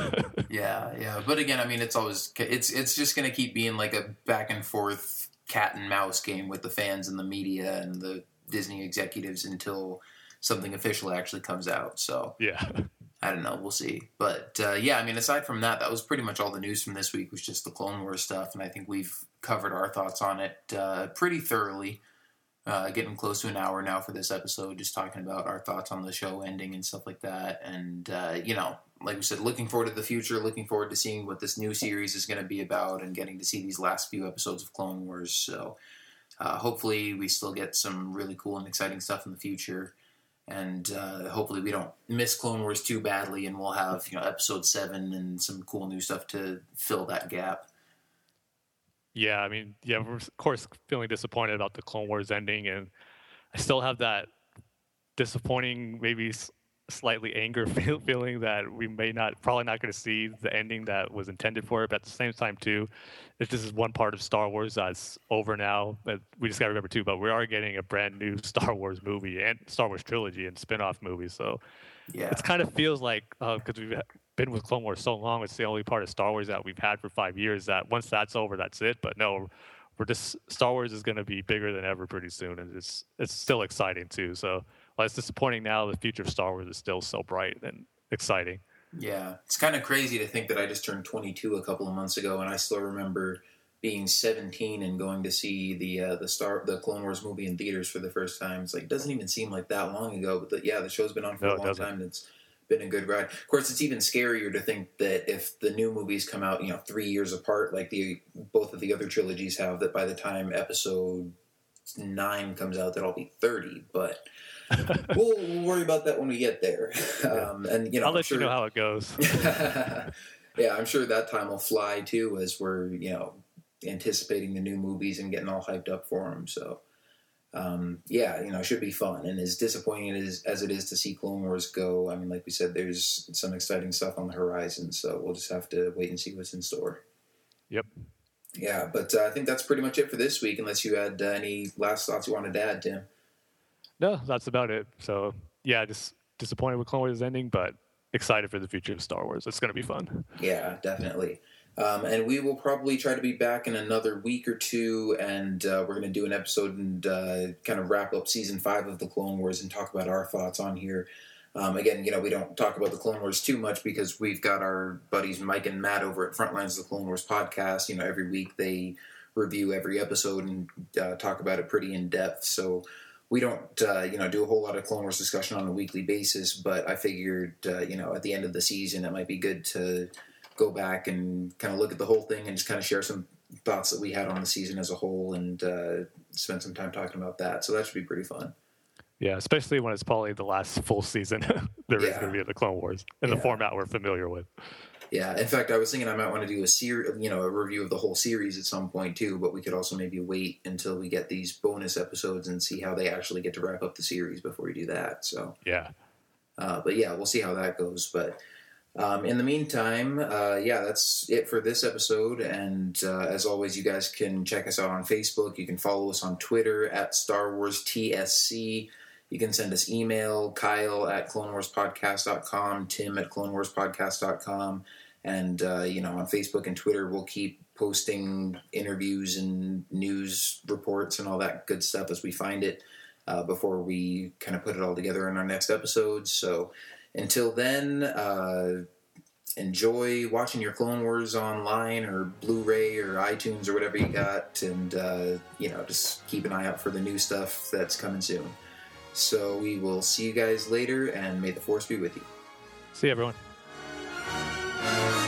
Yeah, yeah. But again, I mean, it's always it's it's just gonna keep being like a back and forth cat and mouse game with the fans and the media and the Disney executives until something official actually comes out. So yeah. I don't know. We'll see. But uh, yeah, I mean, aside from that, that was pretty much all the news from this week was just the Clone Wars stuff, and I think we've covered our thoughts on it uh, pretty thoroughly. Uh, getting close to an hour now for this episode, just talking about our thoughts on the show ending and stuff like that. And uh, you know, like we said, looking forward to the future. Looking forward to seeing what this new series is going to be about, and getting to see these last few episodes of Clone Wars. So uh, hopefully, we still get some really cool and exciting stuff in the future and uh, hopefully we don't miss Clone Wars too badly, and we'll have you know episode seven and some cool new stuff to fill that gap. Yeah, I mean, yeah, we're of course feeling disappointed about the Clone Wars ending, and I still have that disappointing, maybe slightly anger feel, feeling that we may not, probably not going to see the ending that was intended for it. But at the same time, too, if this is one part of Star Wars that's over now, but we just got to remember too. But we are getting a brand new Star Wars movie and Star Wars trilogy and spin-off movies, so Yeah, it kind of feels like uh, because we've been with Clone Wars so long, it's the only part of Star Wars that we've had for five years. That once that's over, that's it. But no, we're just Star Wars is going to be bigger than ever pretty soon, and it's it's still exciting too. So while it's disappointing now, the future of Star Wars is still so bright and exciting. yeah. It's kind of crazy to think that I just turned 22 a couple of months ago, and I still remember being 17 and going to see the uh, the Star the Clone Wars movie in theaters for the first time. It's like it doesn't even seem like that long ago, but the, yeah, the show's been on for No, a long doesn't. time. And it's been a good ride. Of course, it's even scarier to think that if the new movies come out, you know, three years apart, like the both of the other trilogies have, that by the time Episode nine comes out, that I'll be 30. But we'll, we'll worry about that when we get there. Um, and you know, I'll let sure, you know how it goes. yeah, I'm sure that time will fly too, as we're you know anticipating the new movies and getting all hyped up for them. So, um, yeah, you know, it should be fun. And as disappointing as, as it is to see Clone Wars go, I mean, like we said, there's some exciting stuff on the horizon. So we'll just have to wait and see what's in store. Yep. Yeah, but uh, I think that's pretty much it for this week. Unless you had uh, any last thoughts you wanted to add, Tim. No, that's about it. So yeah, just disappointed with Clone Wars ending, but excited for the future of Star Wars. It's going to be fun. Yeah, definitely. Um, and we will probably try to be back in another week or two, and uh, we're going to do an episode and uh, kind of wrap up season five of the Clone Wars and talk about our thoughts on here. Um, again, you know, we don't talk about the Clone Wars too much because we've got our buddies Mike and Matt over at Frontlines of the Clone Wars podcast. You know, every week they review every episode and uh, talk about it pretty in depth. So we don't, uh, you know, do a whole lot of Clone Wars discussion on a weekly basis. But I figured, uh, you know, at the end of the season, it might be good to go back and kind of look at the whole thing and just kind of share some thoughts that we had on the season as a whole and uh, spend some time talking about that. So that should be pretty fun. Yeah, especially when it's probably the last full season there is Yeah. going to be of the Clone Wars in the format we're familiar with. Yeah, in fact, I was thinking I might want to do a series, you know, a review of the whole series at some point too. But we could also maybe wait until we get these bonus episodes and see how they actually get to wrap up the series before we do that. So, Yeah. uh, but yeah, we'll see how that goes. But um, in the meantime, uh, yeah, that's it for this episode. And uh, as always, you guys can check us out on Facebook. You can follow us on Twitter at Star Wars TSC. You can send us email, Kyle at CloneWarsPodcast.com, Tim at CloneWarsPodcast.com. And, uh, you know, on Facebook and Twitter, we'll keep posting interviews and news reports and all that good stuff as we find it uh, before we kind of put it all together in our next episodes. So until then, uh, enjoy watching your Clone Wars online or Blu-ray or iTunes or whatever you got, and uh, you know just keep an eye out for the new stuff that's coming soon. So we will see you guys later, and may the force be with you. See you, everyone.